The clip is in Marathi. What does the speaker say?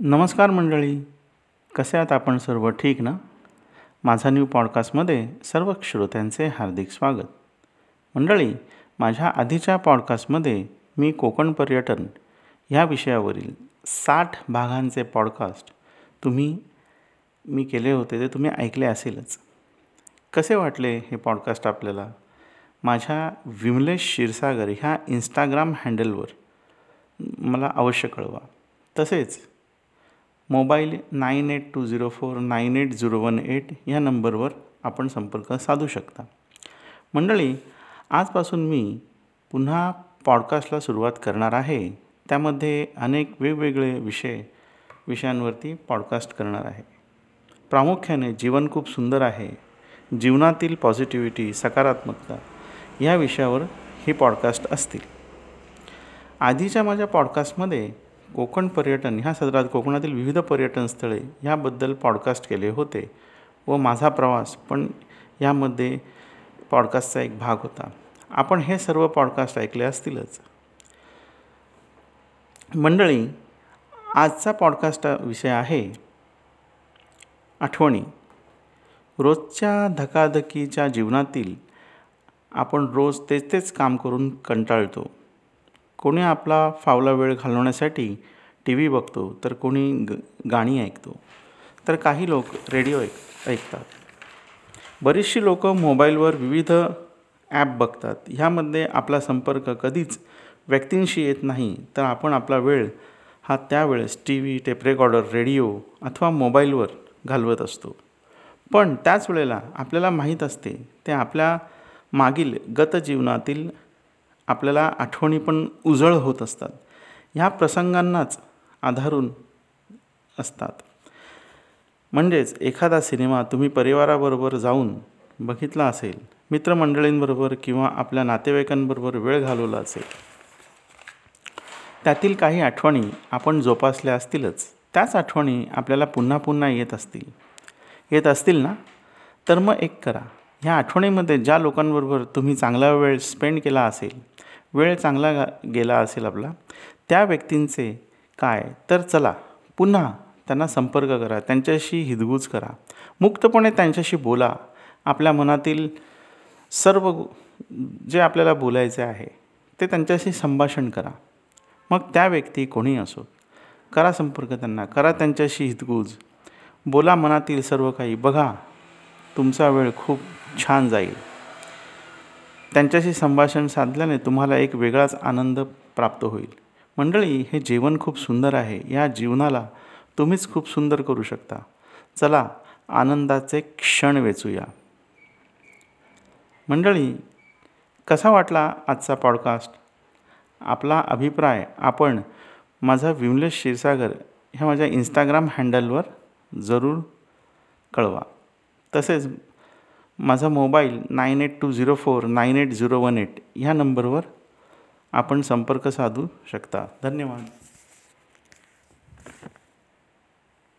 नमस्कार मंडळी. कसे आहात आपण सर्व? ठीक ना? माझा न्यू पॉडकास्टमध्ये सर्व श्रोत्यांचे हार्दिक स्वागत. मंडळी माझ्या आधीच्या पॉडकास्टमध्ये मी कोकण पर्यटन ह्या विषयावरील साठ भागांचे पॉडकास्ट तुम्ही मी केले होते ते तुम्ही ऐकले असेलच. कसे वाटले हे पॉडकास्ट आपल्याला? माझ्या विमलेश क्षीरसागर ह्या इंस्टाग्राम हँडलवर मला अवश्य कळवा. तसेच mobile nine eight two zero four nine eight zero one eight या नंबरवर आपण संपर्क साधू शकता. मंडळी आजपासून मी पुन्हा पॉडकास्टला सुरुवात करणार आहे. त्यामध्ये अनेक वेगवेगळे विषय विषयांवरती पॉडकास्ट करणार आहे. प्रामुख्याने जीवन खूप सुंदर आहे. जीवनातील पॉझिटिव्हिटी सकारात्मकता या विषयावर हे पॉडकास्ट असतील. आधीच्या माझ्या पॉडकास्टमध्ये कोकण पर्यटन ह्या सदरात कोकणातील विविध पर्यटन स्थळे ह्याबद्दल पॉडकास्ट केले होते व माझा प्रवास पण यामध्ये पॉडकास्टचा एक भाग होता. आपण हे सर्व पॉडकास्ट ऐकले असतीलच. मंडळी आजचा पॉडकास्ट विषय आहे आठवणी. रोजच्या धकाधकीच्या जीवनातील आपण रोज तेच तेच काम करून कंटाळतो. कोणी आपला फावला वेळ घालवण्यासाठी टी व्ही बघतो तर कोणी ग गाणी ऐकतो. तर काही लोक रेडिओ ऐक ऐकतात. बरीचशी लोक मोबाईलवर विविध ॲप बघतात. ह्यामध्ये आपला संपर्क कधीच व्यक्तींशी येत नाही तर आपण आपला वेळ हा त्यावेळेस T V tape recorder radio अथवा मोबाईलवर घालवत असतो. पण त्याच वेळेला आपल्याला माहीत असते ते आपल्या मागील गत जीवनातील आपल्याला आठवणी पण उजळ होत असतात. ह्या प्रसंगांनाच आधारून असतात. म्हणजेच एखादा सिनेमा तुम्ही परिवाराबरोबर जाऊन बघितला असेल मित्रमंडळींबरोबर किंवा आपल्या नातेवाईकांबरोबर वेळ घालवला असेल त्यातील काही आठवणी आपण जोपासल्या असतीलच. त्याच आठवणी आपल्याला पुन्हा पुन्हा येत असतील. येत असतील ना? तर मग एक करा. ह्या आठवणीमध्ये ज्या लोकांबरोबर तुम्ही चांगला वेळ स्पेंड केला असेल वेळ चांगला गा गेला असेल आपला त्या व्यक्तींचे काय? तर चला पुन्हा त्यांना संपर्क करा त्यांच्याशी हिदगूज करा. मुक्तपणे त्यांच्याशी बोला. आपल्या मनातील सर्व जे आपल्याला बोलायचे आहे ते त्यांच्याशी संभाषण करा. मग त्या व्यक्ती कोणी असो करा संपर्क त्यांना करा त्यांच्याशी हितगूज. बोला मनातील सर्व काही. बघा तुमचा वेळ खूप छान जाईल. त्यांच्याशी संभाषण साधल्याने तुम्हाला एक वेगळाच आनंद प्राप्त होईल. मंडळी हे जीवन खूप सुंदर आहे. या जीवनाला तुम्हीच खूप सुंदर करू शकता. चला आनंदाचे क्षण वेचूया. मंडळी कसा वाटला आजचा पॉडकास्ट आपला अभिप्राय आपण माझा विमलेश क्षीरसागर ह्या माझ्या इंस्टाग्राम हँडलवर जरूर कळवा. तसेच माझा mobile nine eight two zero four nine eight zero one eight ह्या नंबरवर आपण संपर्क साधू शकता. धन्यवाद.